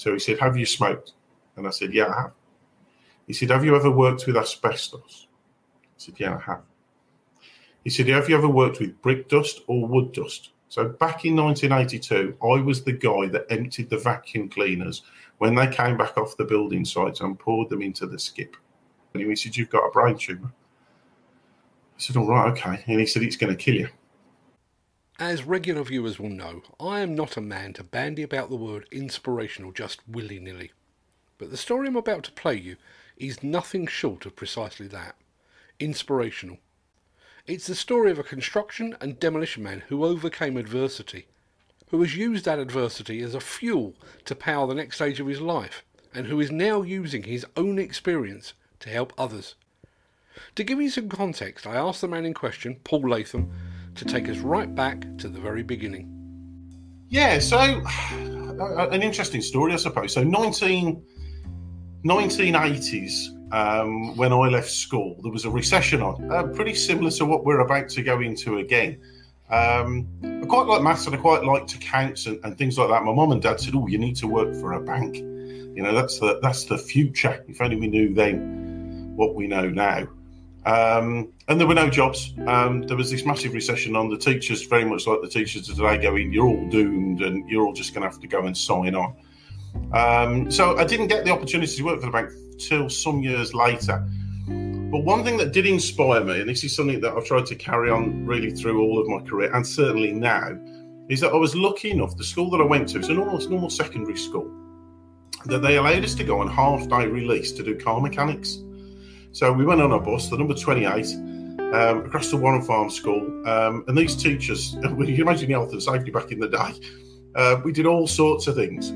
So he said, Have you smoked? And I said, Yeah, I have. He said, Have you ever worked with asbestos? I said, Yeah, I have. He said, Have you ever worked with brick dust or wood dust? So back in 1982, I was the guy that emptied the vacuum cleaners when they came back off the building sites and poured them into the skip. And he said, You've got a brain tumour. I said, All right, okay. And he said, It's going to kill you. As regular viewers will know, I am not a man to bandy about the word inspirational just willy nilly. But the story I'm about to play you is nothing short of precisely that inspirational. It's the story of a construction and demolition man who overcame adversity, who has used that adversity as a fuel to power the next stage of his life, and who is now using his own experience to help others. To give you some context, I asked the man in question, Paul Latham, to take us right back to the very beginning. Yeah, so an interesting story, I suppose. So 19, 1980s, um, when I left school, there was a recession on, uh, pretty similar to what we're about to go into again. Um, I quite like maths and I quite liked accounts and, and things like that. My mum and dad said, "Oh, you need to work for a bank. You know, that's the that's the future. If only we knew then what we know now." Um, and there were no jobs. Um, there was this massive recession on. The teachers, very much like the teachers today, going, "You're all doomed, and you're all just going to have to go and sign on." Um, so I didn't get the opportunity to work for the bank till some years later. But one thing that did inspire me, and this is something that I've tried to carry on really through all of my career, and certainly now, is that I was lucky enough. The school that I went to, it's a normal, normal secondary school, that they allowed us to go on half day release to do car mechanics. So we went on a bus, the number 28, um, across the Warren Farm School. Um, and these teachers, you can imagine the health and safety back in the day, uh, we did all sorts of things,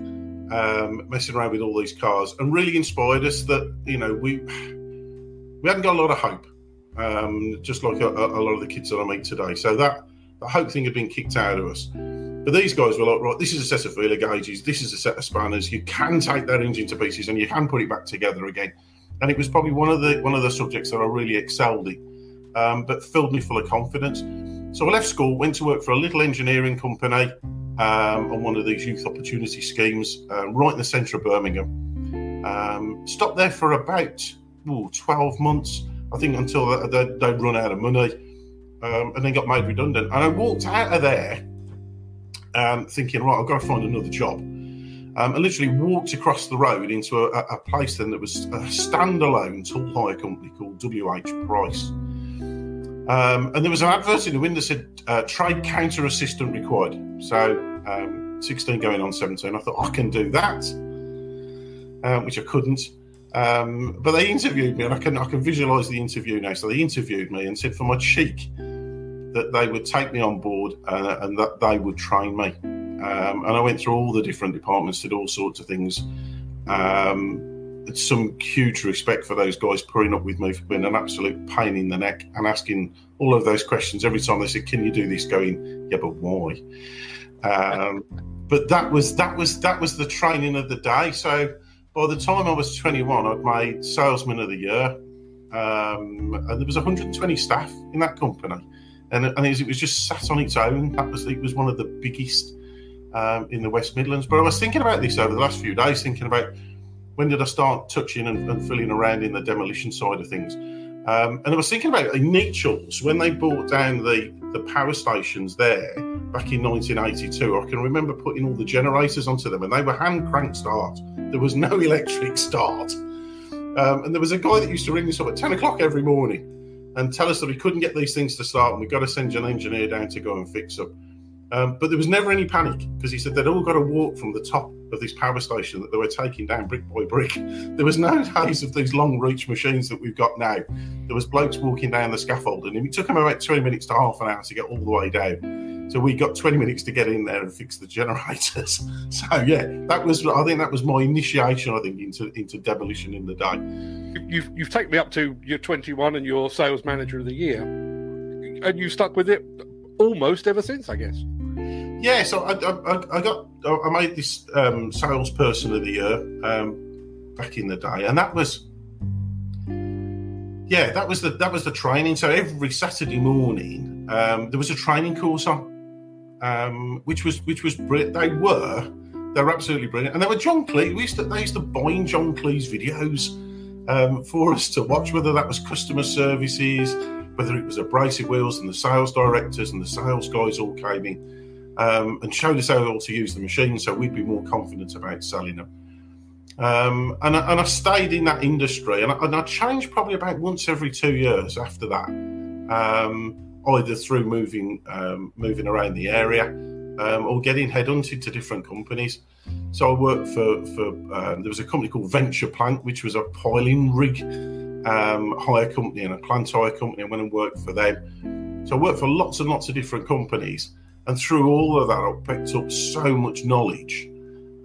um, messing around with all these cars, and really inspired us that, you know, we we hadn't got a lot of hope, um, just like a, a, lot of the kids that I meet today. So that the hope thing had been kicked out of us. But these guys were like, right, this is a set of feeler gauges, this is a set of spanners. You can take that engine to pieces and you can put it back together again and it was probably one of the one of the subjects that I really excelled in, um, but filled me full of confidence. So I left school, went to work for a little engineering company um, on one of these youth opportunity schemes, um, right in the centre of Birmingham. Um, stopped there for about ooh, 12 months, I think, until they, would run out of money, um, and then got made redundant. And I walked out of there um, thinking, right, I've got to find another job um, and literally walked across the road into a, a, place then that was a standalone tool hire company called WH Price. Um, and there was an advert in the window that said uh, trade counter assistant required. So um, 16 going on 17. I thought I can do that, um, which I couldn't. Um, but they interviewed me, and I can I can visualise the interview now. So they interviewed me and said for my cheek that they would take me on board uh, and that they would train me. Um, and I went through all the different departments, did all sorts of things. Um, some huge respect for those guys putting up with me for being an absolute pain in the neck and asking all of those questions every time they said, "Can you do this?" Going, "Yeah, but why?" Um, but that was that was that was the training of the day. So by the time I was 21, I'd made salesman of the year, um, and there was 120 staff in that company, and, and it was just sat on its own. That was it was one of the biggest um, in the West Midlands. But I was thinking about this over the last few days, thinking about when did I start touching and, and filling around in the demolition side of things. Um, and I was thinking about in Nechells when they brought down the, the power stations there back in 1982. I can remember putting all the generators onto them, and they were hand crank start. There was no electric start. Um, and there was a guy that used to ring us up at 10 o'clock every morning and tell us that we couldn't get these things to start and we've got to send an engineer down to go and fix them. Um, but there was never any panic because he said they'd all got to walk from the top of this power station that they were taking down brick by brick. There was no days of these long reach machines that we've got now. There was blokes walking down the scaffold, and it took them about 20 minutes to half an hour to get all the way down. So we got 20 minutes to get in there and fix the generators. So yeah, that was I think that was my initiation. I think into into demolition in the day. You've you've taken me up to your 21 and your sales manager of the year, and you stuck with it almost ever since, I guess yeah, so I, I, I got I made this um, salesperson of the year um, back in the day, and that was yeah, that was the that was the training. So every Saturday morning um, there was a training course on, um, which was which was brilliant. they were they were absolutely brilliant, and they were John Cleese. We used to they used to bind John Cleese videos um, for us to watch, whether that was customer services, whether it was abrasive wheels, and the sales directors and the sales guys all came in um, and showed us how to use the machine, so we'd be more confident about selling them. Um, and, I, and I stayed in that industry, and I, and I changed probably about once every two years after that, um, either through moving um, moving around the area um, or getting headhunted to different companies. So I worked for for um, there was a company called Venture Plant, which was a piling rig hire company and a plant hire company. I went and worked for them. So I worked for lots and lots of different companies, and through all of that, I picked up so much knowledge.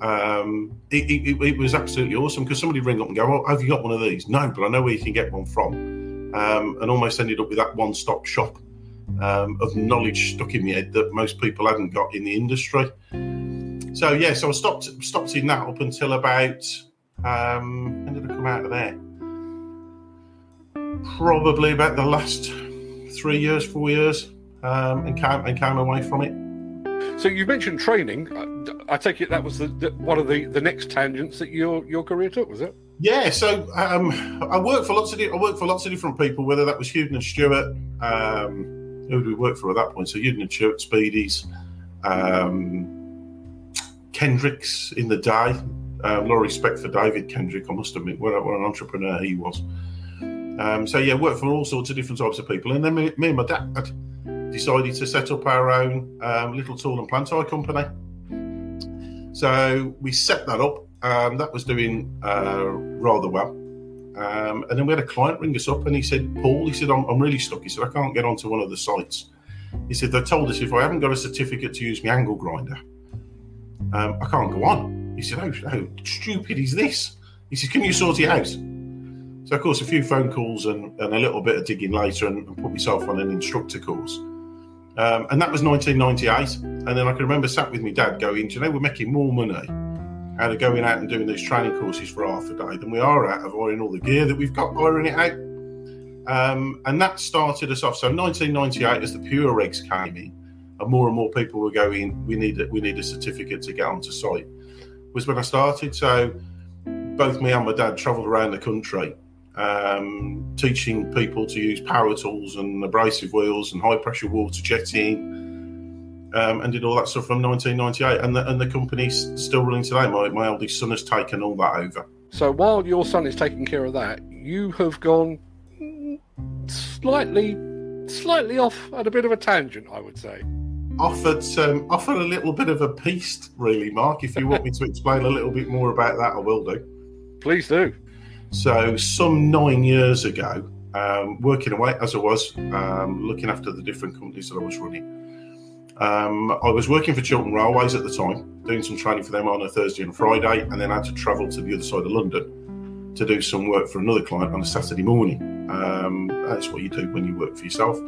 Um, it, it, it, was absolutely awesome because somebody ring up and go, "Oh, have you got one of these?" No, but I know where you can get one from, um, and almost ended up with that one-stop shop um, of knowledge stuck in my head that most people hadn't got in the industry. So yeah, so I stopped stopped in that up until about um, when did I come out of there? Probably about the last three years, four years, um, and came and came away from it. So you mentioned training. I take it that was the, the, one of the, the next tangents that your your career took, was it? Yeah, so um, I worked for lots of I worked for lots of different people, whether that was Hewden and Stuart, um, who did we work for at that point? So Hewden and Stuart, Speedies, um, Kendricks in the day. A lot of respect for David Kendrick, I must admit, what, what an entrepreneur he was. Um, so yeah, worked for all sorts of different types of people, and then me, me and my dad decided to set up our own um, little tool and plant hire company. So we set that up. Um, that was doing uh, rather well. Um, and then we had a client ring us up and he said, Paul, he said, I'm, I'm, really stuck. He said, I can't get onto one of the sites. He said, they told us if I haven't got a certificate to use my angle grinder, um, I can't go on. He said, oh, how stupid is this? He said, can you sort it out? So, of course, a few phone calls and, and a little bit of digging later and, and put myself on an instructor course. Um, and that was 1998. And then I can remember sat with my dad going, you know, we're making more money out of going out and doing these training courses for half a day than we are out of ironing all the gear that we've got ironing it out. Um, and that started us off. So 1998, as the PUWER regs came in, and more and more people were going, we need a, we need a certificate to get onto site. Was when I started. So both me and my dad travelled around the country, um, teaching people to use power tools and abrasive wheels and high pressure water jetting um, and did all that stuff from 1998. And the, and the company's still running today. My, my eldest son has taken all that over. So while your son is taking care of that, you have gone slightly, slightly off at a bit of a tangent, I would say. Offered, um, offered a little bit of a piece, really, Mark. If you want me to explain a little bit more about that, I will do. Please do. So, some nine years ago, um, working away as I was, um, looking after the different companies that I was running, um, I was working for Chiltern Railways at the time, doing some training for them on a Thursday and Friday, and then I had to travel to the other side of London to do some work for another client on a Saturday morning. Um, that's what you do when you work for yourself.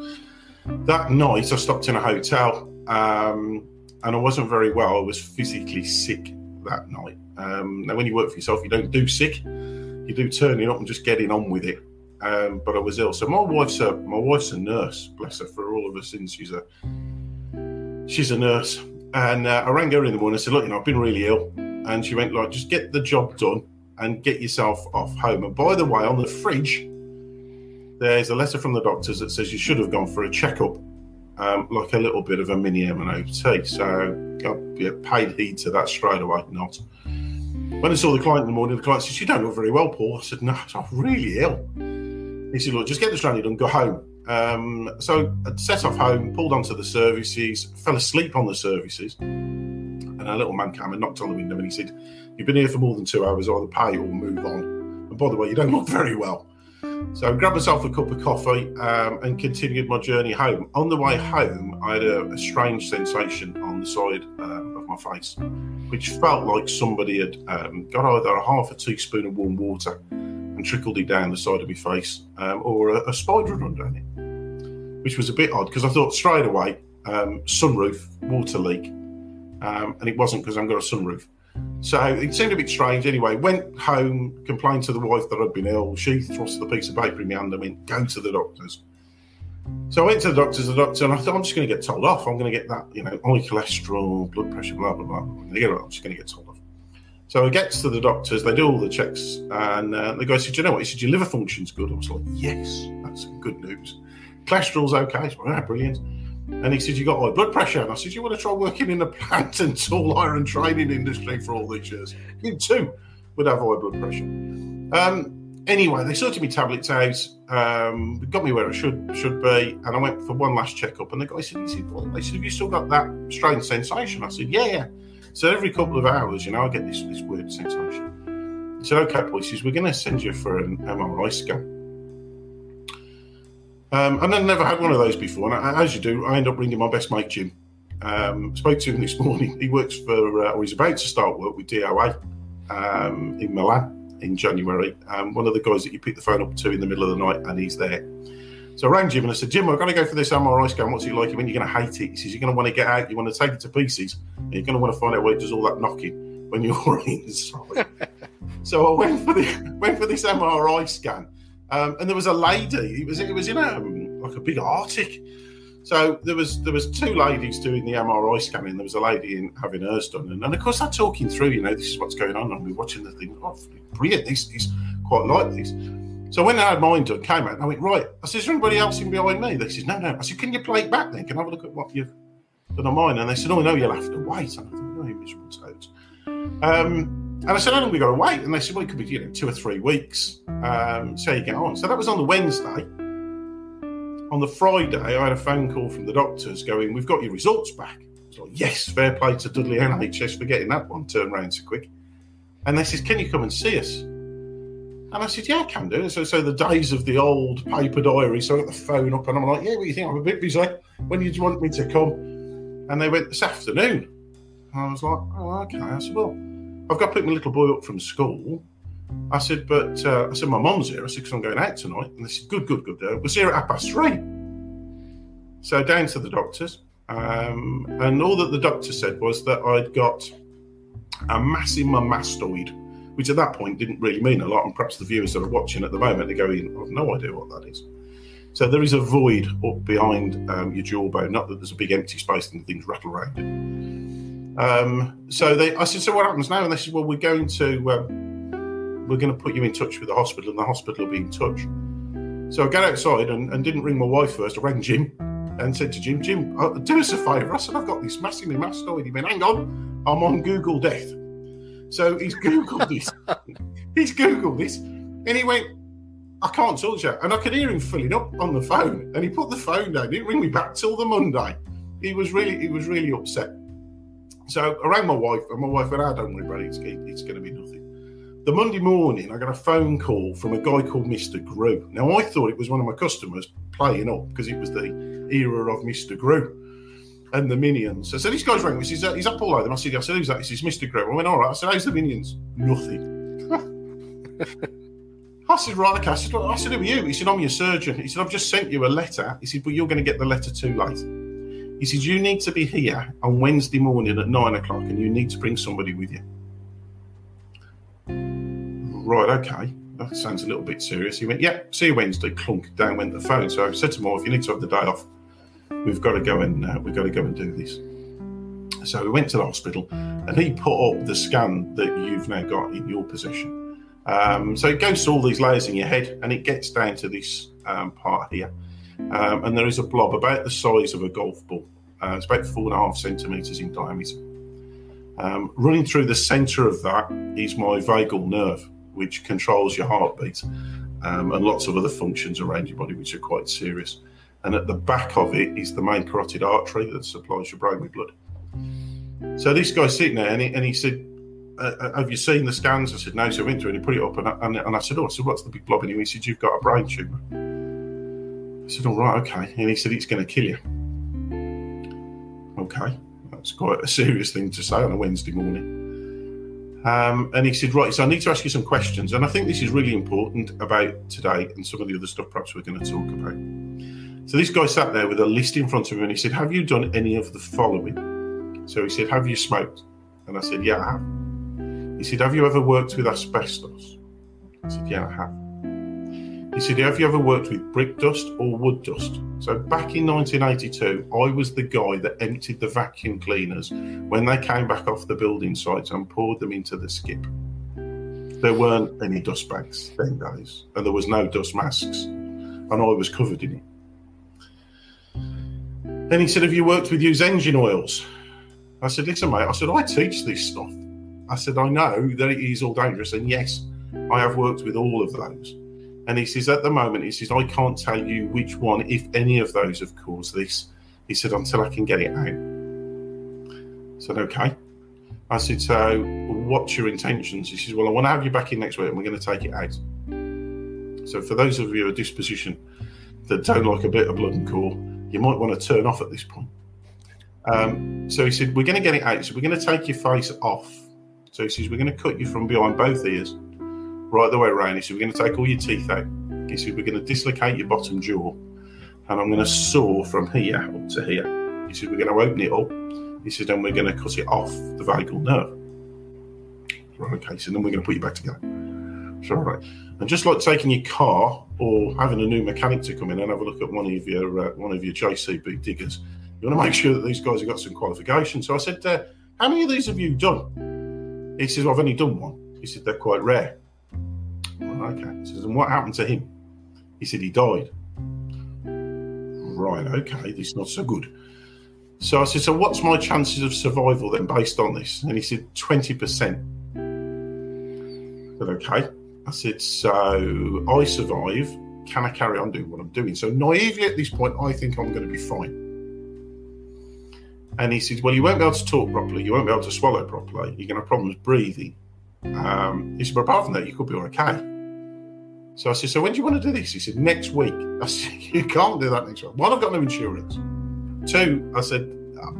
That night, I stopped in a hotel, um, and I wasn't very well. I was physically sick that night. Um, now, when you work for yourself, you don't do sick; you do turning up and just getting on with it. Um, but I was ill, so my wife's a my wife's a nurse, bless her, for all of her sins. She's a she's a nurse. And uh, I rang her in the morning and said, Look, you know, I've been really ill. And she went, Like, just get the job done and get yourself off home. And by the way, on the fridge, there's a letter from the doctors that says you should have gone for a checkup, um, like a little bit of a mini MOT. So I paid heed to that straight away. Not. When I saw the client in the morning, the client said, You don't look very well, Paul. I said, No, I'm really ill. He said, Look, just get the training done, go home. Um, so I set off home, pulled onto the services, fell asleep on the services, and a little man came and knocked on the window and he said, You've been here for more than two hours, either pay or move on. And by the way, you don't look very well. So I grabbed myself a cup of coffee um, and continued my journey home. On the way home, I had a, a strange sensation on the side um, of my face, which felt like somebody had um, got either a half a teaspoon of warm water and trickled it down the side of my face, um, or a, a spider had run down it which was a bit odd because I thought straight away um, sunroof, water leak, um, and it wasn't because I've got a sunroof. So it seemed a bit strange. Anyway, went home, complained to the wife that I'd been ill. She thrust the piece of paper in my hand and went, "Go to the doctors." So I went to the doctors, the doctor, and I thought I'm just going to get told off. I'm going to get that, you know, high cholesterol, blood pressure, blah blah blah. I'm, get I'm just going to get told off. So I get to the doctors, they do all the checks, and uh, the guy said, you know what? He said, your liver function's good. I was like, yes, that's good news. Cholesterol's okay. Ah, brilliant. And he said, you got high blood pressure. And I said, you want to try working in the plant and tall iron training industry for all these years? You too would have high blood pressure. Um, anyway, they sorted me tablets out, um, got me where I should should be, and I went for one last checkup. And the guy said, he said, well, they said, have you still got that strange sensation? I said, yeah, yeah. So every couple of hours, you know, I get this, this weird sensation. He said, okay, says, we're going to send you for an MRI scan. Um, and I've never had one of those before. And as you do, I end up ringing my best mate, Jim. Um, spoke to him this morning. He works for, uh, or he's about to start work with DOA um, in Milan in January. Um, one of the guys that you pick the phone up to in the middle of the night, and he's there. So I rang Jim and I said, Jim, I've got to go for this MRI scan. What's it like? And when you're going to hate it? He says, You're going to want to get out, you want to take it to pieces, and you're going to want to find out why it does all that knocking when you're inside. so I went for the went for this MRI scan. Um, and there was a lady. It was it was in a like a big Arctic. So there was there was two ladies doing the MRI scanning. There was a lady in having hers done, and, and of course they're talking through. You know, this is what's going on, and we're watching the thing. Oh, brilliant! This is quite like this. So when I had mine done, came out, and I went right. I said, "Is there anybody else in behind me?" They said, "No, no." I said, "Can you play it back then? Can I have a look at what you've done on mine?" And they said, "Oh no, you'll have to wait." And I thought, "No, you miserable toads." Um, and I said, how long we got to wait? And they said, well, it could be, you know, two or three weeks. Um, so you get on. So that was on the Wednesday. On the Friday, I had a phone call from the doctors going, we've got your results back. I like, yes, fair play to Dudley NHS for getting that one turned around so quick. And they said, can you come and see us? And I said, yeah, I can do. So, so the days of the old paper diary. So I got the phone up and I'm like, yeah, what do you think? I'm a bit busy. When do you want me to come? And they went this afternoon. And I was like, oh, okay. I said, well, I've got to pick my little boy up from school. I said, but uh, I said, my mum's here. I said, because I'm going out tonight. And they said, good, good, good. Uh, we'll see her at half past three. So down to the doctors. Um, and all that the doctor said was that I'd got a massive mastoid, which at that point didn't really mean a lot. And perhaps the viewers that are watching at the moment are going, I've no idea what that is. So there is a void up behind um, your jawbone, not that there's a big empty space and things rattle around it. Um, so they, I said, so what happens now? And they said, well, we're going to, um, we're going to put you in touch with the hospital, and the hospital will be in touch. So I got outside and, and didn't ring my wife first. I rang Jim and said to Jim, Jim, uh, do us a favour. I said, I've got this massively mastoid. He went, hang on, I'm on Google Death. So he's Googled this. he's Googled this. And he went, I can't talk to you. And I could hear him filling up on the phone. And he put the phone down. He didn't ring me back till the Monday. He was really, he was really upset. So I rang my wife, and my wife went, "I don't worry about it. It's, it's going to be nothing." The Monday morning, I got a phone call from a guy called Mr. Grew. Now I thought it was one of my customers playing up because it was the era of Mr. Grew and the Minions. I said, "This guy's rang me. He says, he's up all over." I said, "I said, who's that?" He says, "Mr. Grew." I went, "All right." I said, "How's the Minions?" Nothing. I said, right, okay. I said, I said, who are you? He said, I'm your surgeon. He said, I've just sent you a letter. He said, but you're going to get the letter too late. He says, You need to be here on Wednesday morning at nine o'clock and you need to bring somebody with you. Right, okay. That sounds a little bit serious. He went, Yeah, see you Wednesday. Clunk, down went the phone. So I said to him, If you need to have the day off, we've got to go and uh, we've got to go and do this. So we went to the hospital and he put up the scan that you've now got in your possession. Um, so it goes to all these layers in your head and it gets down to this um, part here um, and there is a blob about the size of a golf ball. Uh, it's about four and a half centimeters in diameter. Um, running through the center of that is my vagal nerve, which controls your heartbeat um, and lots of other functions around your body, which are quite serious. And at the back of it is the main carotid artery that supplies your brain with blood. So this guy's sitting there and he, and he said, uh, uh Have you seen the scans? I said, No. So I went through and he put it up and I, and, and I said, Oh, so What's the big blob in you? He said, You've got a brain tumour. Said, All right, okay. And he said, It's going to kill you. Okay. That's quite a serious thing to say on a Wednesday morning. Um, and he said, Right, so I need to ask you some questions. And I think this is really important about today and some of the other stuff perhaps we're going to talk about. So this guy sat there with a list in front of him and he said, Have you done any of the following? So he said, Have you smoked? And I said, Yeah, I have. He said, Have you ever worked with asbestos? I said, Yeah, I have. He said, Have you ever worked with brick dust or wood dust? So back in 1982, I was the guy that emptied the vacuum cleaners when they came back off the building sites and poured them into the skip. There weren't any dust bags then, guys, and there was no dust masks, and I was covered in it. Then he said, Have you worked with used engine oils? I said, Listen, mate, I said, I teach this stuff. I said, I know that it is all dangerous. And yes, I have worked with all of those. And he says, At the moment, he says, I can't tell you which one, if any of those, have caused this. He said, Until I can get it out. I said, Okay. I said, So what's your intentions? He says, Well, I want to have you back in next week and we're going to take it out. So for those of you of disposition that don't like a bit of blood and gore, you might want to turn off at this point. Um, so he said, We're going to get it out. So we're going to take your face off. So he says, We're going to cut you from behind both ears, right the way around. He said, We're going to take all your teeth out. He said, We're going to dislocate your bottom jaw. And I'm going to saw from here up to here. He said, We're going to open it up. He said, And we're going to cut it off the vagal nerve. Right, okay. So then we're going to put you back together. So, right. And just like taking your car or having a new mechanic to come in and have a look at one of your uh, one of your JCB diggers, you want to make sure that these guys have got some qualifications. So I said, uh, "How many of these have you done?" He says, well, "I've only done one." He said, "They're quite rare." Okay. He says, "And what happened to him?" He said, "He died." Right. Okay. This is not so good. So I said, "So what's my chances of survival then, based on this?" And he said, 20 percent." But okay. I said, so I survive. Can I carry on doing what I'm doing? So naively at this point, I think I'm going to be fine. And he said, well, you won't be able to talk properly. You won't be able to swallow properly. You're going to have problems breathing. Um, he said, but apart from that, you could be okay. So I said, so when do you want to do this? He said, next week. I said, you can't do that next week. One, I've got no insurance. Two, I said,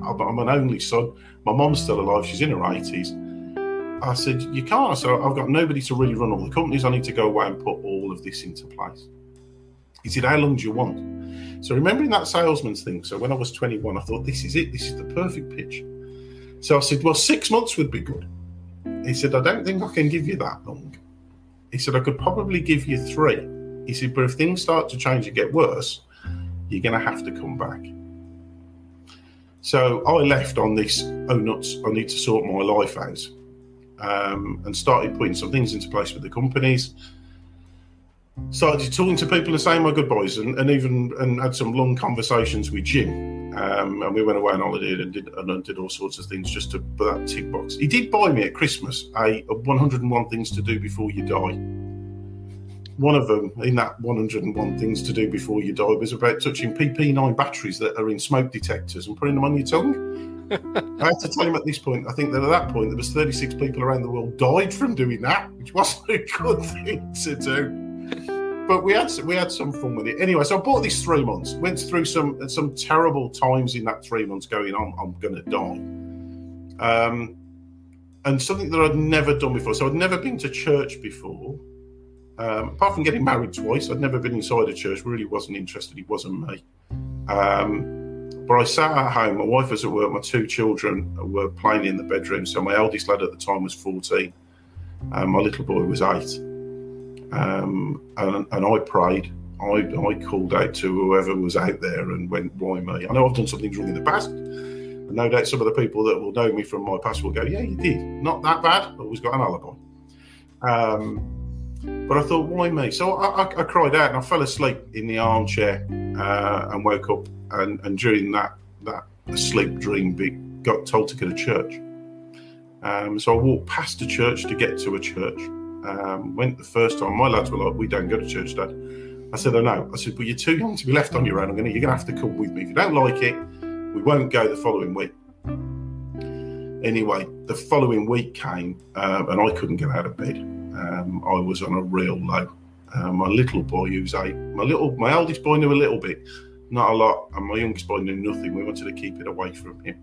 I'm an only son. My mom's still alive. She's in her 80s. I said, You can't. So I've got nobody to really run all the companies. I need to go away and put all of this into place. He said, How long do you want? So remembering that salesman's thing. So when I was 21, I thought, This is it. This is the perfect pitch. So I said, Well, six months would be good. He said, I don't think I can give you that long. He said, I could probably give you three. He said, But if things start to change and get worse, you're going to have to come back. So I left on this, oh nuts, I need to sort my life out um, and started putting some things into place with the companies. Started talking to people and saying my goodbyes, and, and even and had some long conversations with Jim. Um, and we went away on holiday and did and did all sorts of things just to put that tick box. He did buy me at Christmas a, a 101 things to do before you die. One of them in that 101 things to do before you die was about touching PP9 batteries that are in smoke detectors and putting them on your tongue. I have to tell him at this point, I think that at that point there was 36 people around the world died from doing that, which wasn't a good thing to do. But we had we had some fun with it. Anyway, so I bought these three months. Went through some some terrible times in that three months, going, "I'm I'm to die," um, and something that I'd never done before. So I'd never been to church before. Um, apart from getting married twice, I'd never been inside a church. Really wasn't interested. It wasn't me. Um, but I sat at home. My wife was at work. My two children were playing in the bedroom. So my eldest lad at the time was 14. And my little boy was eight. Um, and, and I prayed. I, I called out to whoever was out there and went, why me? I know I've done something wrong in the past. And no doubt some of the people that will know me from my past will go, yeah, you did. Not that bad. Always got an alibi. Um, but I thought, why me? So I, I, I, cried out and I fell asleep in the armchair uh, and woke up and, and during that that sleep dream bit, got told to go to church. Um, so I walked past the church to get to a church. Um, went the first time. My lads were like, "We don't go to church, Dad." I said, "I know." I said, "But you're too young to be left on your own. I'm gonna, you're gonna have to come with me. If you don't like it, we won't go the following week." Anyway, the following week came, um, and I couldn't get out of bed. Um, I was on a real low. Uh, my little boy, who's eight, my little, my eldest boy knew a little bit not a lot. And my youngest boy knew nothing. We wanted to keep it away from him.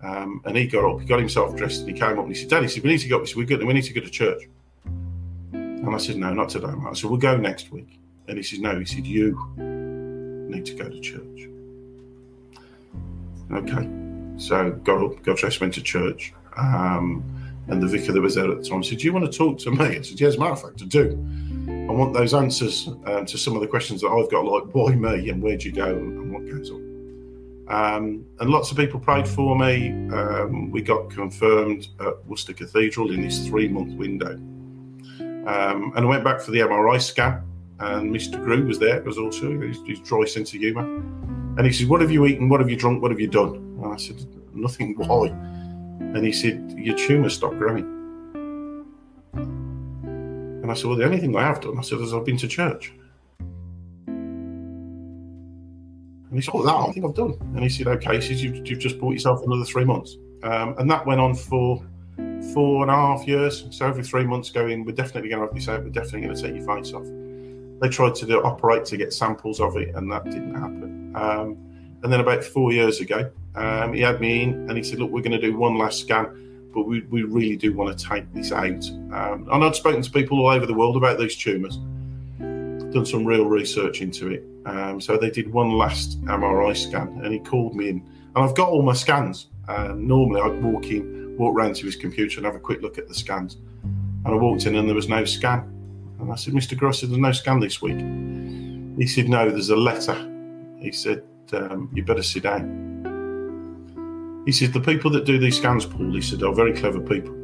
Um, and he got up, he got himself dressed, and he came up and he said, Daddy, he said, we need to go. We need to go to church. And I said, No, not today, mate. I said, We'll go next week. And he said, No, he said, You need to go to church. Okay. So got up, got dressed, went to church. Um, And the vicar that was there at the time said, Do you want to talk to me? I said, a matter of fact, I do. I want those answers um, to some of the questions that I've got, like why me and where'd you go and, and what goes on. Um, and lots of people prayed for me. Um, we got confirmed at Worcester Cathedral in this three month window. Um, and I went back for the MRI scan, and Mr. Grew was there as also. He's, he's dry sense of humour. And he said, What have you eaten? What have you drunk? What have you done? And I said, Nothing. Why? And he said, Your tumour stopped growing. And I said, Well, the only thing I have done, I said, is I've been to church. And he said, Oh, that I think I've done. And he said, Okay, he says, You've, you've just bought yourself another three months. Um, and that went on for four and a half years. So every three months going, we're definitely going to have this out, we're definitely going to take your face off. They tried to do, operate to get samples of it, and that didn't happen. Um, and then about four years ago, um, he had me in and he said, Look, we're going to do one last scan, but we, we really do want to take this out. Um, and I'd spoken to people all over the world about these tumours, done some real research into it. Um, so they did one last MRI scan and he called me in. And I've got all my scans. Uh, normally I'd walk in, walk round to his computer and have a quick look at the scans. And I walked in and there was no scan. And I said, Mr. Gross, there's no scan this week. He said, No, there's a letter. He said, um, You better sit down. He said, The people that do these scans, Paul, he said, are very clever people.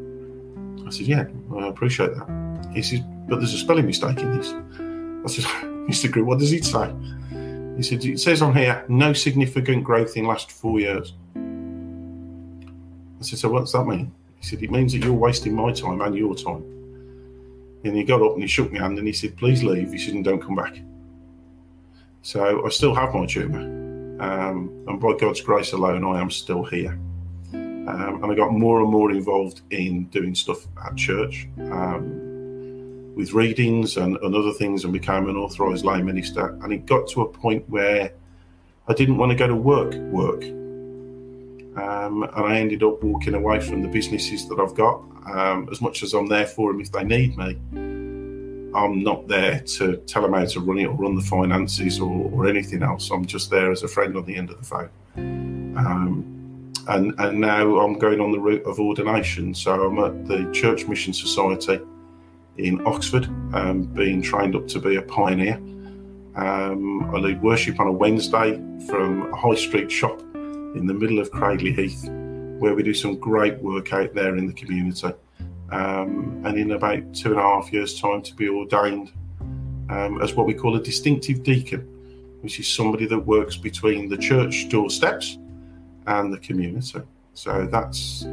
I said, Yeah, I appreciate that. He said, But there's a spelling mistake in this. I said, Mr. Grew, what does it say? He said, It says on here, no significant growth in last four years. I said, So what's that mean? He said, It means that you're wasting my time and your time. And he got up and he shook my hand and he said, Please leave. He said, And don't come back. So I still have my tumour. Um, and by God's grace alone, I am still here. Um, and I got more and more involved in doing stuff at church um, with readings and, and, other things and became an authorised lay minister. And it got to a point where I didn't want to go to work, work. Um, and I ended up walking away from the businesses that I've got. Um, as much as I'm there for them if they need me, I'm not there to tell them how to run it or run the finances or, or anything else. I'm just there as a friend on the end of the phone. Um, and, and now I'm going on the route of ordination. So I'm at the Church Mission Society in Oxford, um, being trained up to be a pioneer. Um, I lead worship on a Wednesday from a high street shop in the middle of Cradley Heath, where we do some great work out there in the community. Um, and in about two and a half years' time, to be ordained um, as what we call a distinctive deacon, which is somebody that works between the church doorsteps and the community. So that's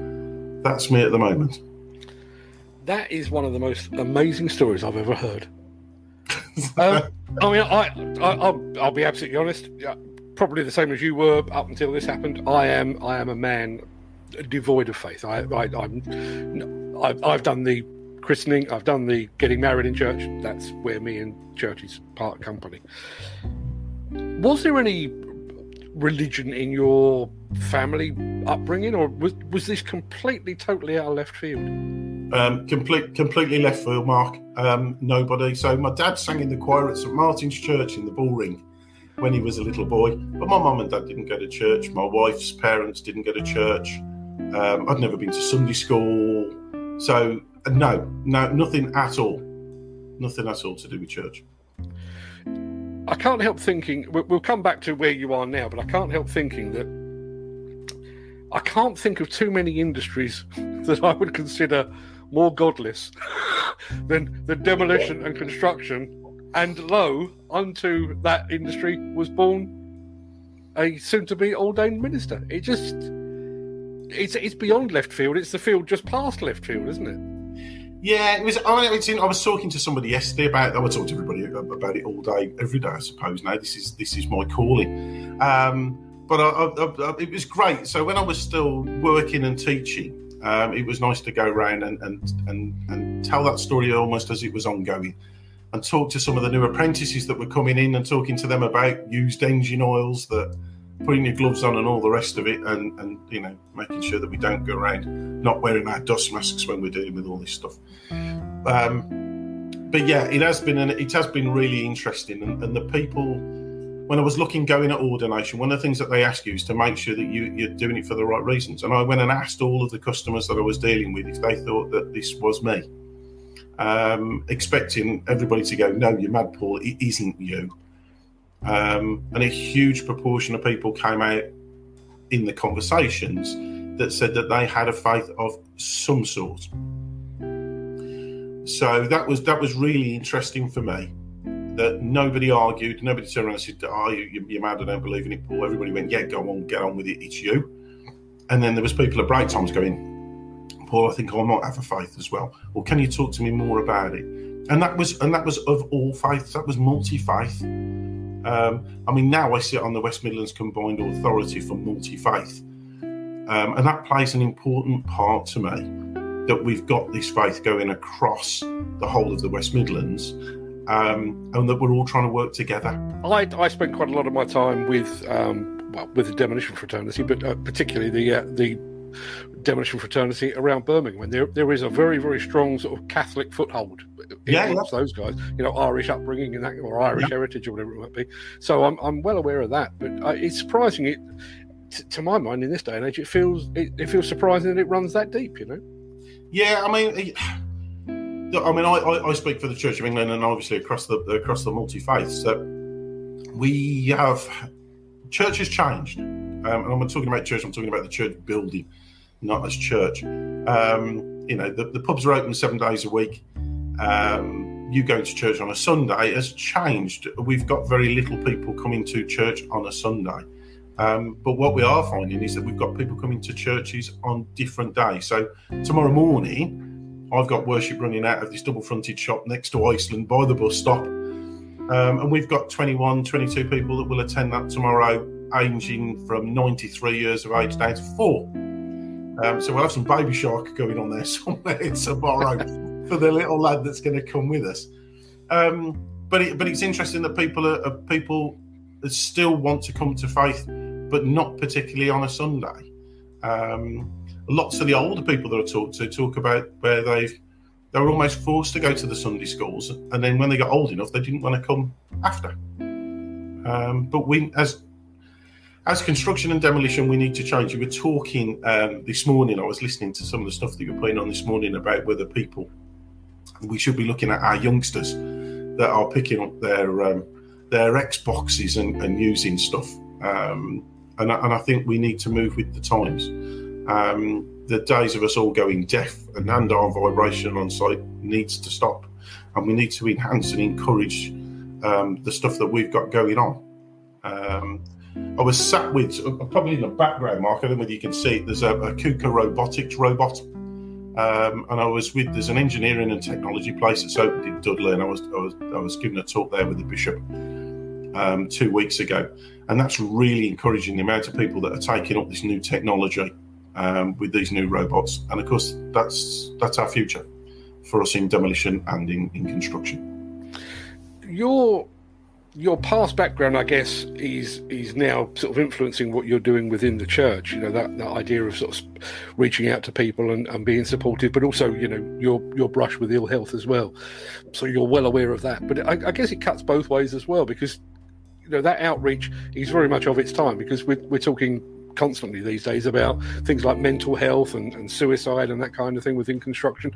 that's me at the moment. That is one of the most amazing stories I've ever heard. um, I mean, I, I will I'll be absolutely honest. Probably the same as you were up until this happened. I am I am a man devoid of faith. I, I I'm I've, I've done the christening. I've done the getting married in church. That's where me and churches part company. Was there any religion in your family upbringing, or was was this completely, totally out of left field? Um, complete, completely left field, Mark. Um, nobody. So my dad sang in the choir at St Martin's Church in the Bullring when he was a little boy, but my mum and dad didn't go to church. My wife's parents didn't go to church. Um, I'd never been to Sunday school, so uh, no, no, nothing at all, nothing at all to do with church. I can't help thinking. We'll come back to where you are now, but I can't help thinking that I can't think of too many industries that I would consider more godless than the demolition and construction. And lo, unto that industry was born a soon-to-be ordained minister. It just it's it's beyond left field. It's the field just past left field, isn't it? Yeah, it was. I, I was talking to somebody yesterday about. I would talk to everybody about it all day, every day. I suppose now this is this is my calling. Um, but I, I, it was great. So when I was still working and teaching, um, it was nice to go around and, and and and tell that story almost as it was ongoing, and talk to some of the new apprentices that were coming in and talking to them about used engine oils that putting your gloves on and all the rest of it, and and you know making sure that we don't go around not wearing our dust masks when we're dealing with all this stuff. Um, but yeah, it has been an, it has been really interesting, and, and the people when I was looking going at ordination, one of the things that they ask you is to make sure that you, you're doing it for the right reasons. And I went and asked all of the customers that I was dealing with if they thought that this was me, um, expecting everybody to go, "No, you're mad, Paul. It isn't you." Um, and a huge proportion of people came out in the conversations that said that they had a faith of some sort. So that was that was really interesting for me. That nobody argued, nobody turned around and said, "Oh, you, you're mad! I don't believe in it, Paul." Everybody went, "Yeah, go on, get on with it. It's you." And then there was people at break times going, "Paul, I think I might have a faith as well." Or can you talk to me more about it? And that was and that was of all faiths. That was multi faith. Um, I mean, now I sit on the West Midlands Combined Authority for Multi Faith, um, and that plays an important part to me that we've got this faith going across the whole of the West Midlands. Um, and that we're all trying to work together. I, I spent quite a lot of my time with um, well, with the demolition fraternity, but uh, particularly the uh, the demolition fraternity around Birmingham. And there there is a very very strong sort of Catholic foothold yeah, yeah. those guys, you know, Irish upbringing and that, or Irish yeah. heritage or whatever it might be. So I'm I'm well aware of that, but uh, it's surprising it. T- to my mind, in this day and age, it feels it, it feels surprising that it runs that deep. You know. Yeah, I mean, I mean, I, I, speak for the Church of England and obviously across the across the multi faiths that we have church has changed, um, and I'm talking about church. I'm talking about the church building, not as church. Um, you know, the, the, pubs are open seven days a week. Um, you going to church on a Sunday has changed. We've got very little people coming to church on a Sunday. Um, but what we are finding is that we've got people coming to churches on different days. So tomorrow morning, I've got worship running out of this double fronted shop next to Iceland by the bus stop. Um, and we've got 21, 22 people that will attend that tomorrow, aging from 93 years of age down to four. Um, so we'll have some baby shark going on there somewhere tomorrow for the little lad that's going to come with us. Um, but it, but it's interesting that people are, are people still want to come to faith but not particularly on a Sunday. Um, lots of the older people that I talk to talk about where they've they were almost forced to go to the Sunday schools, and then when they got old enough, they didn't want to come after. Um, but we, as as construction and demolition, we need to change. You were talking um, this morning. I was listening to some of the stuff that you were putting on this morning about whether people we should be looking at our youngsters that are picking up their um, their Xboxes and, and using stuff. Um, and, and I think we need to move with the times. Um, the days of us all going deaf and hand arm vibration on site needs to stop, and we need to enhance and encourage um, the stuff that we've got going on. I was sat with uh, probably in the background, Mark. I don't know whether you can see. There's a, a KUKA robotics robot, um, and I was with there's an engineering and technology place that's opened in Dudley, and I was I was I was giving a talk there with the bishop um, two weeks ago, and that's really encouraging the amount of people that are taking up this new technology um, with these new robots. And of course, that's that's our future for us in demolition and in, in construction. Your your past background, I guess, is is now sort of influencing what you're doing within the church. You know that, that idea of sort of reaching out to people and, and being supportive, but also you know your your brush with ill health as well. So you're well aware of that. But I, I guess it cuts both ways as well because you know that outreach is very much of its time because we're, we're talking constantly these days about things like mental health and, and suicide and that kind of thing within construction.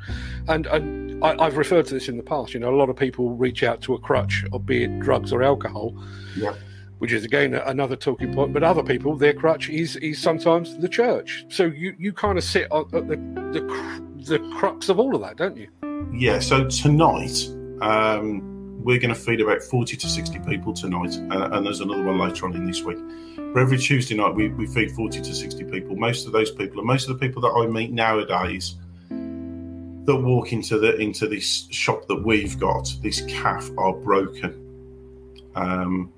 And, and I, have referred to this in the past. You know, a lot of people reach out to a crutch, or be it drugs or alcohol. Yeah. Which is again another talking point, but other people, their crutch is is sometimes the church. So you, you kind of sit at the, the the crux of all of that, don't you? Yeah. So tonight, um, we're going to feed about 40 to 60 people tonight, uh, and there's another one later on in this week. But every Tuesday night, we, we feed 40 to 60 people. Most of those people, and most of the people that I meet nowadays that walk into the into this shop that we've got, this calf, are broken. Um,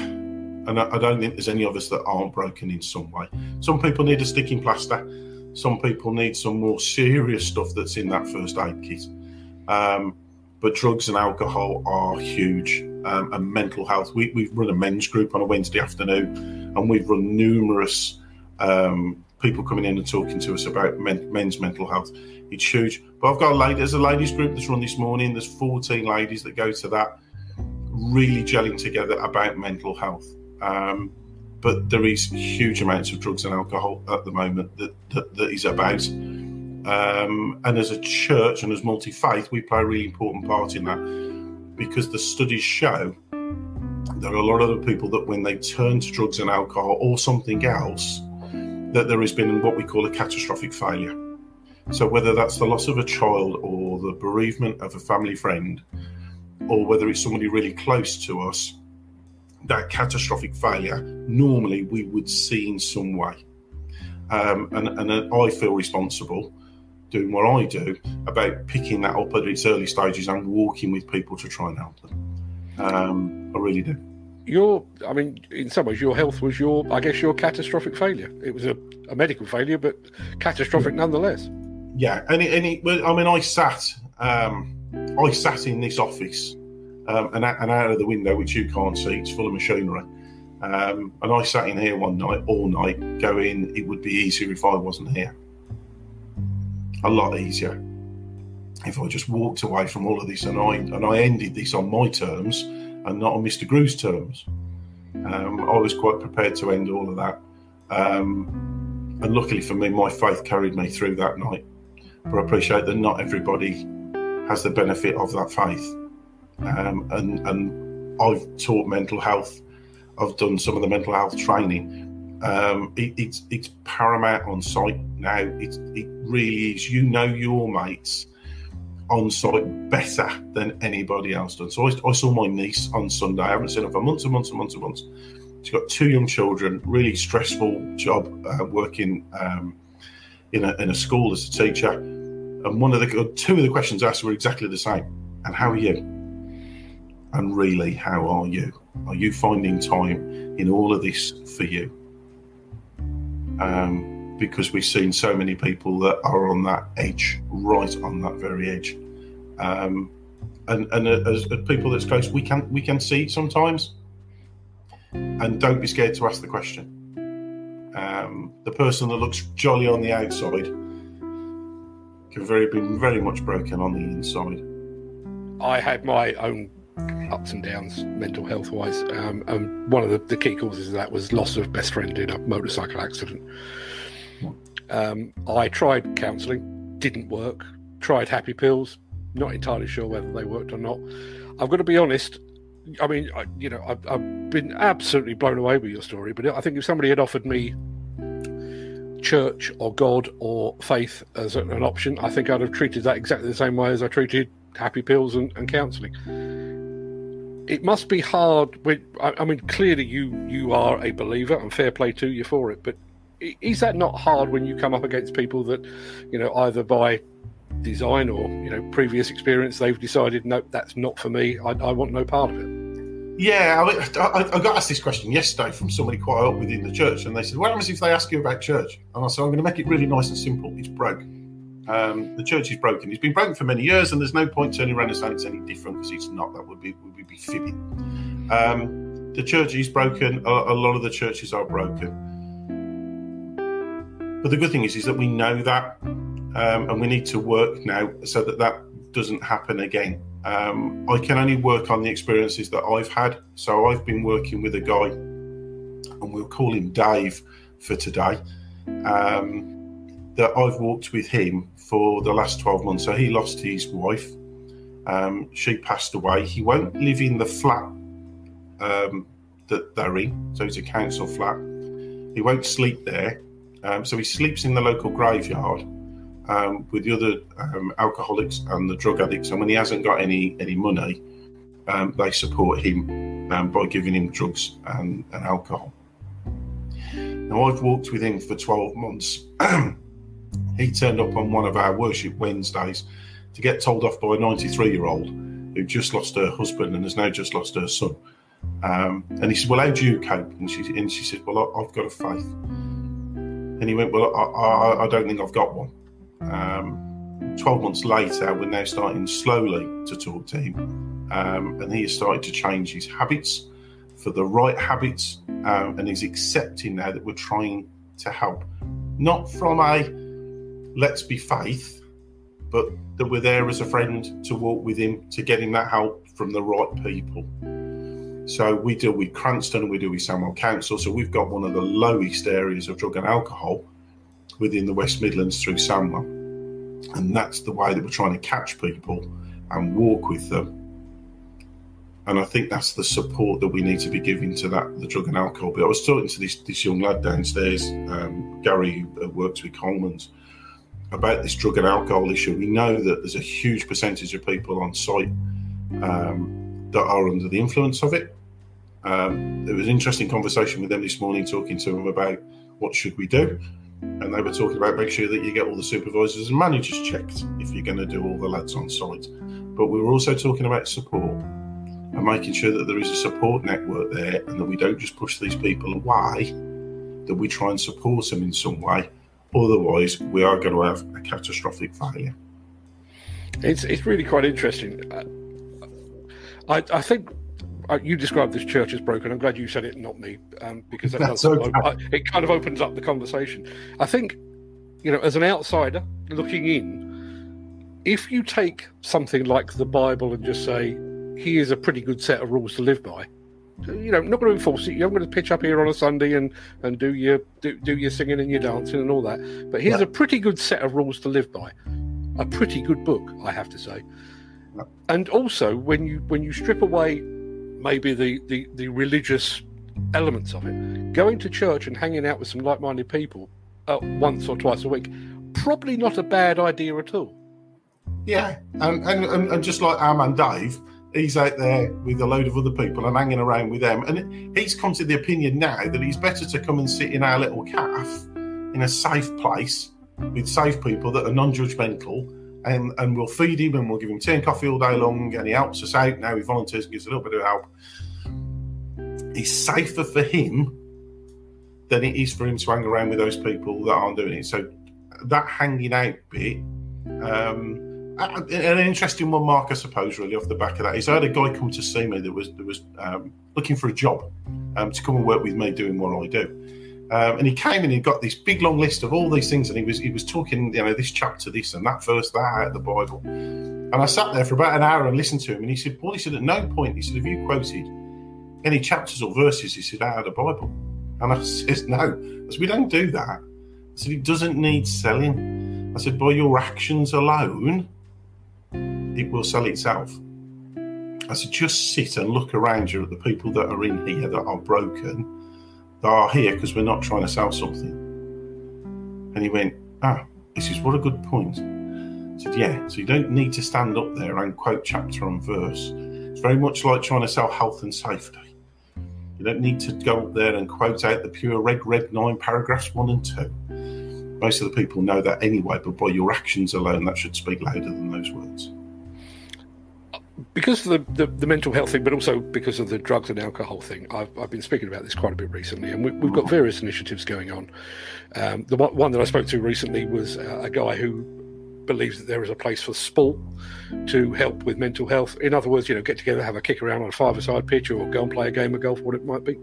and I, I don't think there's any of us that aren't broken in some way. Some people need a sticking plaster. Some people need some more serious stuff that's in that first aid kit. Um, but drugs and alcohol are huge. Um, and mental health. We, we've run a men's group on a Wednesday afternoon, and we've run numerous um, people coming in and talking to us about men, men's mental health. It's huge. But I've got a there's a ladies group that's run this morning. There's 14 ladies that go to that. really gelling together about mental health. Um, but there is huge amounts of drugs and alcohol at the moment that, that, that is about. Um, and as a church and as multi faith, we play a really important part in that because the studies show there are a lot of the people that when they turn to drugs and alcohol or something else, that there has been what we call a catastrophic failure. So whether that's the loss of a child or the bereavement of a family friend, or whether it's somebody really close to us, that catastrophic failure normally we would see in some way. Um, and, and I feel responsible doing what I do about picking that up at its early stages and walking with people to try and help them. Um, I really do. Your, I mean, in some ways, your health was your, I guess, your catastrophic failure. It was a, a medical failure, but catastrophic nonetheless. Yeah, and it, and it, I mean, I sat, um, I sat in this office, um, and, and out of the window, which you can't see, it's full of machinery. Um, and I sat in here one night, all night, going, it would be easier if I wasn't here a lot easier if I just walked away from all of this and I and I ended this on my terms and not on Mr. Grew's terms. Um, I was quite prepared to end all of that. Um, and luckily for me, my faith carried me through that night. But I appreciate that not everybody has the benefit of that faith. Um, and, and I've taught mental health. I've done some of the mental health training um, it, it's it's paramount on site now. It it really is. You know your mates on site better than anybody else does. So I, I, saw my niece on Sunday. I haven't seen her for months and months and months and months. She's got two young children. Really stressful job uh, working um, in a in a school as a teacher. And one of the two of the questions asked were exactly the same. And how are you? And really, how are you? Are you finding time in all of this for you? Um, because we've seen so many people that are on that edge, right on that very edge. Um, and and as, as, people that's close, we can we can see sometimes, and don't be scared to ask the question. Um, the person that looks jolly on the outside can very be very much broken on the inside. I had my own ups and downs mental health wise. Um, and one of the, the, key causes of that was loss of best friend in a motorcycle accident. Um, I tried counselling, didn't work. Tried happy pills, not entirely sure whether they worked or not. I've got to be honest. I mean, I, you know, I've, I've been absolutely blown away with your story. But I think if somebody had offered me church or God or faith as an option, I think I'd have treated that exactly the same way as I treated happy pills and, and counselling it must be hard. When, I, mean, clearly you you are a believer, and fair play to you for it. But is that not hard when you come up against people that, you know, either by design or you know previous experience, they've decided no, that's not for me. I, I want no part of it. Yeah, I, I, I, got asked this question yesterday from somebody quite up within the church, and they said, "What happens if they ask you about church?" And I said, "I'm going to make it really nice and simple. It's broke." Um, the church is broken. It's been broken for many years, and there's no point turning around and saying it's any different because it's not. That would be would be fibbing. Um, the church is broken. A, a, lot of the churches are broken. But the good thing is, is that we know that, um, and we need to work now so that that doesn't happen again. Um, I can only work on the experiences that I've had. So I've been working with a guy, and we'll call him Dave for today. Um, that I've walked with him for the last 12 months. So he lost his wife. Um, she passed away. He won't live in the flat um, that they're in. So it's a council flat. He won't sleep there. Um, so he sleeps in the local graveyard um, with the other um, alcoholics and the drug addicts. And when he hasn't got any any money, um, they support him by giving him drugs and, and alcohol. Now I've walked with him for 12 months. he turned up on one of our worship Wednesdays to get told off by a 93 year old who just lost her husband and has now just lost her son. Um, and he said, Well, how do you cope? And she, and she said, Well, I, have got a faith. And he went, Well, I, I, I don't think I've got one. Um, 12 months later, we're now starting slowly to talk to him. Um, and he has started to change his habits for the right habits. Um, and he's accepting now that we're trying to help, not from a let's be faith, but that we're there as a friend to walk with him, to get him that help from the right people. So we deal with Cranstoun we deal with Sandwell Council. So we've got one of the lowest areas of drug and alcohol within the West Midlands through Sandwell. And that's the way that we're trying to catch people and walk with them. And I think that's the support that we need to be giving to that the drug and alcohol. But I was talking to this this young lad downstairs, um, Gary, who works with Coleman's, about this drug and alcohol issue. We know that there's a huge percentage of people on site um, that are under the influence of it. Um, there was an interesting conversation with them this morning, talking to them about what should we do, and they were talking about make sure that you get all the supervisors and managers checked if you're going to do all the lads on site. But we were also talking about support and making sure that there is a support network there, and that we don't just push these people away, that we try and support them in some way. Otherwise, we are going to have a catastrophic failure. It's it's really quite interesting. I I think uh, you described this church as broken. I'm glad you said it, not me, um, because that does, okay. it kind of opens up the conversation. I think, you know, as an outsider looking in, if you take something like the Bible and just say, "Here's a pretty good set of rules to live by," you know, not going to enforce it. You're not going to pitch up here on a Sunday and, and do your do, do your singing and your dancing and all that. But here's a pretty good set of rules to live by. A pretty good book, I have to say. And also, when you when you strip away maybe the, the, the religious elements of it. Going to church and hanging out with some like minded people uh, once or twice a week, probably not a bad idea at all. Yeah, and, and, and just like our man Dave, he's out there with a load of other people and hanging around with them. And he's come to the opinion now that he's better to come and sit in our little calf in a safe place with safe people that are non judgmental. And, and we'll feed him and we'll give him tea and coffee all day long. And he helps us out now. He volunteers and gives a little bit of help is safer for him than it is for him to hang around with those people that aren't doing it. So that hanging out bit, um, an interesting one, Mark, I suppose, really off the back of that is I had a guy come to see me that was that was um, looking for a job um, to come and work with me doing what I do. Um, and he came and he got this big long list of all these things, and he was he was talking, you know, this chapter, this and that verse, that out of the Bible. And I sat there for about an hour and listened to him, and he said, "Paul," he said, "At no point," he said, "Have you quoted any chapters or verses, he said, out of the Bible. And I said, no. I said, we don't do that. I said, it doesn't need selling. I said, by your actions alone, it will sell itself. I said, just sit and look around you at the people that are in here that are broken, that are here because we're not trying to sell something. And he went, ah, this is what a good point. I said, yeah, so you don't need to stand up there and quote chapter and verse. It's very much like trying to sell health and safety. You don't need to go up there and quote out the PUWER red, red 9 paragraphs 1 and 2. Most of the people know that anyway, but by your actions alone, that should speak louder than those words. Because of the, the, the mental health thing, but also because of the drugs and alcohol thing, I've, I've been speaking about this quite a bit recently, and we, have got various initiatives going on. Um, the one, one, that I spoke to recently was uh, a guy who believes that there is a place for sport to help with mental health. In other words, you know, get together, have a kick around on a five-a-side pitch, or go and play a game of golf, what it might be,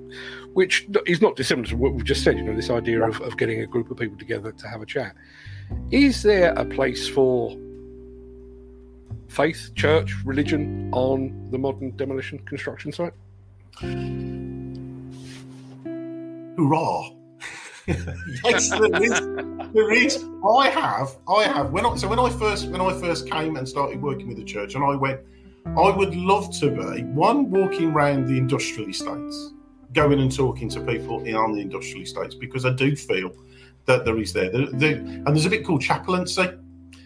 which is not dissimilar to what we've just said. You know, this idea of, of getting a group of people together to have a chat. Is there a place for faith, church, religion on the modern demolition construction site? Hurrah! yes, there is. There is. I have. I have. When I, so when I first when I first came and started working with the church, and I went, I would love to be one walking around the industrial estates, going and talking to people in on the industrial estates because I do feel that there is there. there, there and there's a bit called chaplaincy.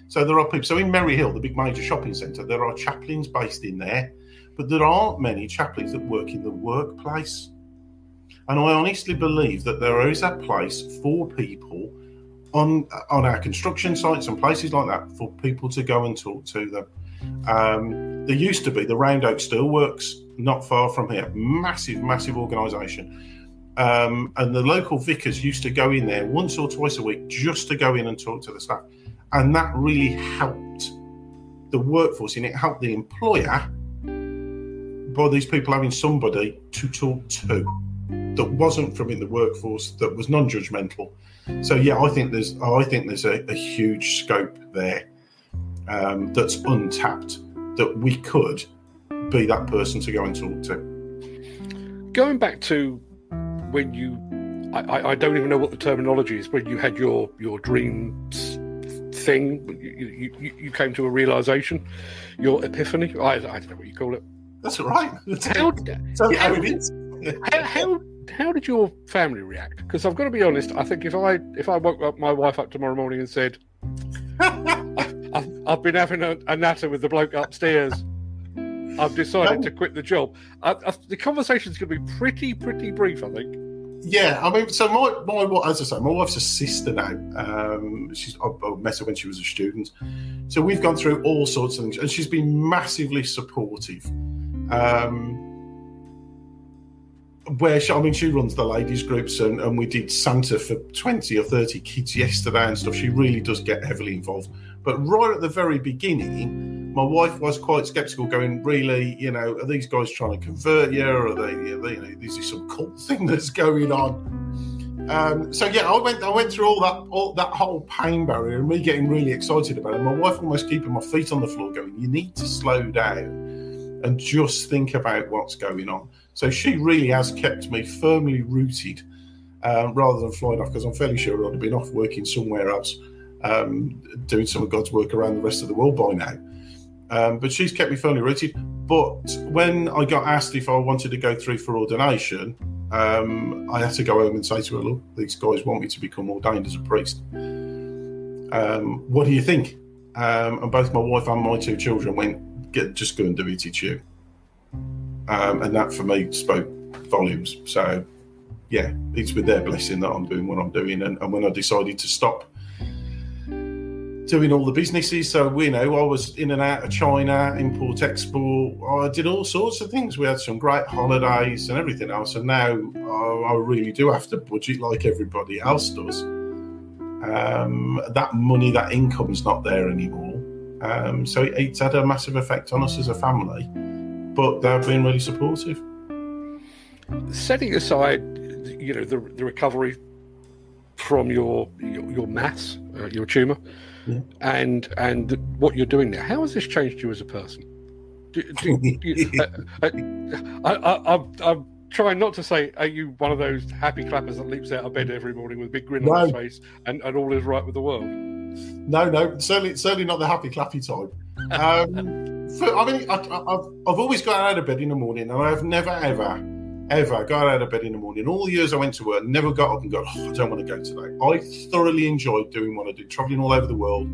So there are people. So in Merry Hill, the big major shopping centre, there are chaplains based in there, but there aren't many chaplains that work in the workplace. And I honestly believe that there is a place for people on on our construction sites and places like that for people to go and talk to them. Um, there used to be the Round Oak Steelworks not far from here, massive, massive organisation. Um, and the local vicars used to go in there once or twice a week just to go in and talk to the staff. And that really helped the workforce and it helped the employer by these people having somebody to talk to that wasn't from in the workforce that was non-judgmental. So yeah, I think there's I think there's a, a huge scope there um, that's untapped that we could be that person to go and talk to. going back to when you, I, I don't even know what the terminology is. When you had your your dreams thing, you, you, you came to a realization, your epiphany. I, I don't know what you call it. That's all right. How, how, how how, how how did your family react? Because I've got to be honest. I think if I if I woke up my wife up tomorrow morning and said, I've, I've been having a, a natter with the bloke upstairs. I've decided to quit the job. I, I, the conversation's going to be pretty, pretty brief, I think. Yeah, I mean, so my my as I say, my wife's a sister now. Um, she's I, met her when she was a student, so we've gone through all sorts of things, and she's been massively supportive. Um, where she, I mean, she runs the ladies groups, and, and we did Santa for twenty or thirty kids yesterday and stuff. She really does get heavily involved. But right at the very beginning, my wife was quite sceptical, going, "Really, you know, are these guys trying to convert you, or are they, are they you know, is this some cult thing that's going on?" Um, so yeah, I went, I went through all that, all that whole pain barrier, and me getting really excited about it. My wife almost keeping my feet on the floor, going, "You need to slow down and just think about what's going on." So she really has kept me firmly rooted, um, rather than flying off, because I'm fairly sure I'd have been off working somewhere else, um, doing some of God's work around the rest of the world by now. Um, but she's kept me firmly rooted. But when I got asked if I wanted to go through for ordination, um, I had to go home and say to her, "Look, these guys want me to become ordained as a priest. Um, what do you think?" Um, and both my wife and my two children went, "Get, just go and do it. It's you." Um, and that for me spoke volumes. So, yeah, it's with their blessing that I'm doing what I'm doing. And, and when I decided to stop doing all the businesses. So, you know, I was in and out of China, import, export. I did all sorts of things. We had some great holidays and everything else. And now I, I really do have to budget like everybody else does. Um, that money, that income's not there anymore. Um, so it, it's had a massive effect on us as a family. But they've been really supportive. Setting aside, you know, the, the recovery from your your, your mass, uh, your tumor, Yeah. and and what you're doing now. How has this changed you as a person? Do, do, you, uh, uh, I, I, I'm, I'm trying not to say, are you one of those happy clappers that leaps out of bed every morning with a big grin on his face and, and all is right with the world? No, no, certainly, certainly not the happy clappy type. Um, for, I mean, I, I- I've, I've always got out of bed in the morning, and I've never, ever, ever I got out of bed in the morning. All the years I went to work, never got up and go, oh, I don't want to go today. I thoroughly enjoyed doing what I did, traveling all over the world.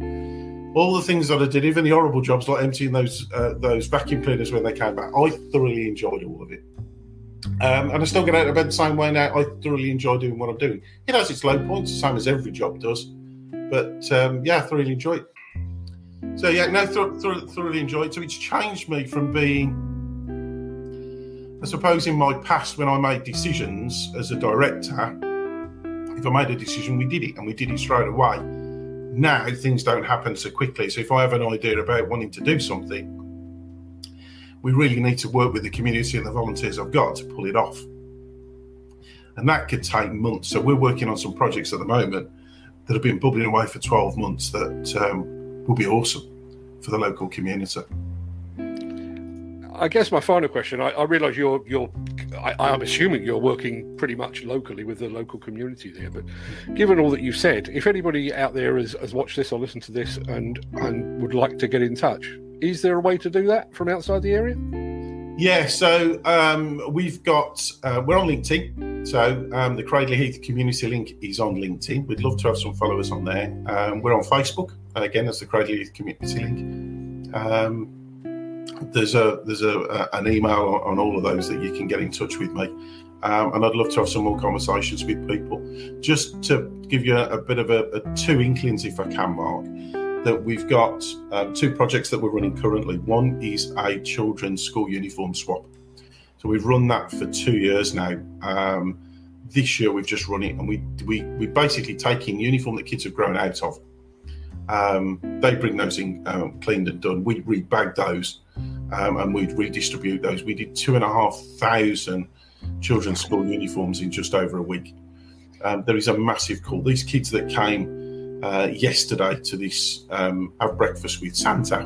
All the things that I did, even the horrible jobs like emptying those uh, those vacuum cleaners when they came back, I thoroughly enjoyed all of it. Um, and I still get out of bed the same way now. I thoroughly enjoy doing what I'm doing. It has its low points, the same as every job does. But um, yeah, I thoroughly enjoy it. So yeah, no, thor- thor- thoroughly enjoy it. So it's changed me from being, I suppose, in my past when I made decisions as a director. If I made a decision, we did it, and we did it straight away. Now things don't happen so quickly. So if I have an idea about wanting to do something, we really need to work with the community and the volunteers I've got to pull it off. And that could take months. So we're working on some projects at the moment that have been bubbling away for 12 months that um, will be awesome for the local community. I guess my final question. I, I realise you're you're. I, I'm assuming you're working pretty much locally with the local community there. But given all that you've said, if anybody out there has, has watched this or listened to this and and would like to get in touch, is there a way to do that from outside the area? Yeah, so um, we've got, uh, we're on LinkedIn. So um, the Cradley Heath Community Link is on LinkedIn. We'd love to have some followers on there. Um, we're on Facebook, again, as the Cradley Heath Community Link. There's a there's a, a an email on, all of those that you can get in touch with me, um, and I'd love to have some more conversations with people. Just to give you a, a bit of a, a two inklings, if I can, Mark, that we've got um, two projects that we're running currently. One is a children's school uniform swap. So we've run that for two years now. Um, this year we've just run it, and we we we're basically taking uniform that kids have grown out of. Um, they bring those in um, cleaned and done. We rebag those, um, and we'd redistribute those. We did two and a half thousand children's school uniforms in just over a week. Um, there is a massive call. These kids that came uh, yesterday to this um, have breakfast with Santa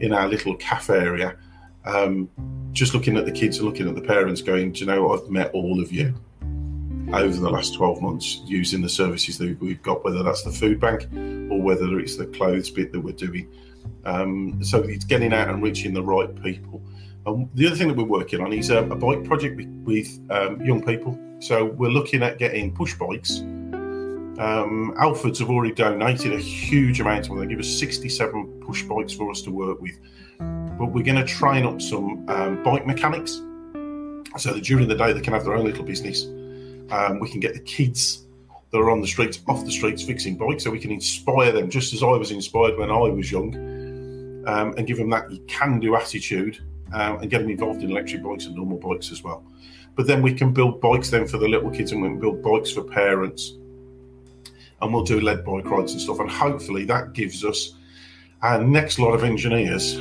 in our little cafe area. um, just looking at the kids and looking at the parents, going, Do you know what? I've met all of you over the last 12 months using the services that we've got, whether that's the food bank or whether it's the clothes bit that we're doing. Um, so it's getting out and reaching the right people. Um, the other thing that we're working on is um, a bike project with, um, young people. So we're looking at getting push bikes. Um, Halfords have already donated a huge amount of them. They give us 67 push bikes for us to work with. But we're going to train up some um, bike mechanics so that during the day they can have their own little business. Um, we can get the kids that are on the streets off the streets fixing bikes so we can inspire them just as I was inspired when I was young um, and give them that you can do attitude um, and get them involved in electric bikes and normal bikes as well. But then we can build bikes then for the little kids and we can build bikes for parents and we'll do lead bike rides and stuff. And hopefully that gives us our next lot of engineers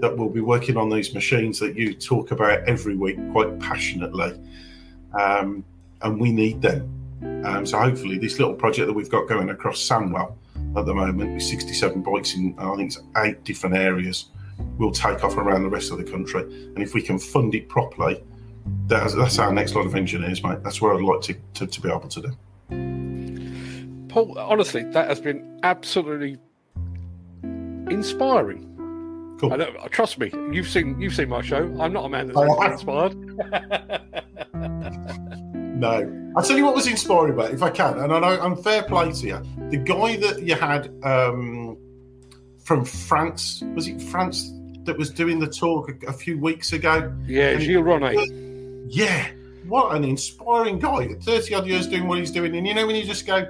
that will be working on these machines that you talk about every week quite passionately. Um, and we need them. Um, so hopefully this little project that we've got going across Sandwell at the moment with 67 bikes in, I think it's eight different areas, will take off around the rest of the country. And if we can fund it properly, that's, that's our next lot of engineers, mate. That's what I'd like to, to, to be able to do. Paul, honestly, that has been absolutely inspiring. Cool. I don't, trust me, you've seen you've seen my show. I'm not a man that's oh, inspired. no, I'll tell you what was inspiring about, it, if I can, and I know I'm fair play to you. The guy that you had um, from France was it France that was doing the talk a, a few weeks ago? Yeah, Gilles Ronnet. Yeah, what an inspiring guy! Thirty odd years doing what he's doing, and you know when you just go,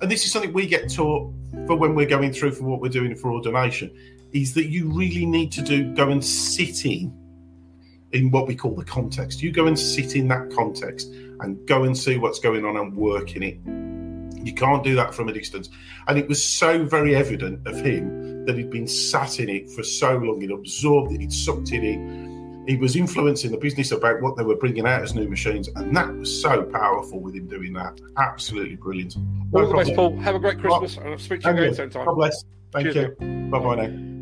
and this is something we get taught for when we're going through for what we're doing for ordination is that you really need to do go and sit in in what we call the context. You go and sit in that context and go and see what's going on and work in it. You can't do that from a distance. And it was so very evident of him that he'd been sat in it for so long, he'd absorbed it, he'd sucked it in. He was influencing the business about what they were bringing out as new machines, and that was so powerful with him doing that. Absolutely brilliant. No All the best, Paul. Have a great Christmas, and I'll speak to you again sometime. God bless. Thank Cheers, you. Bye bye now.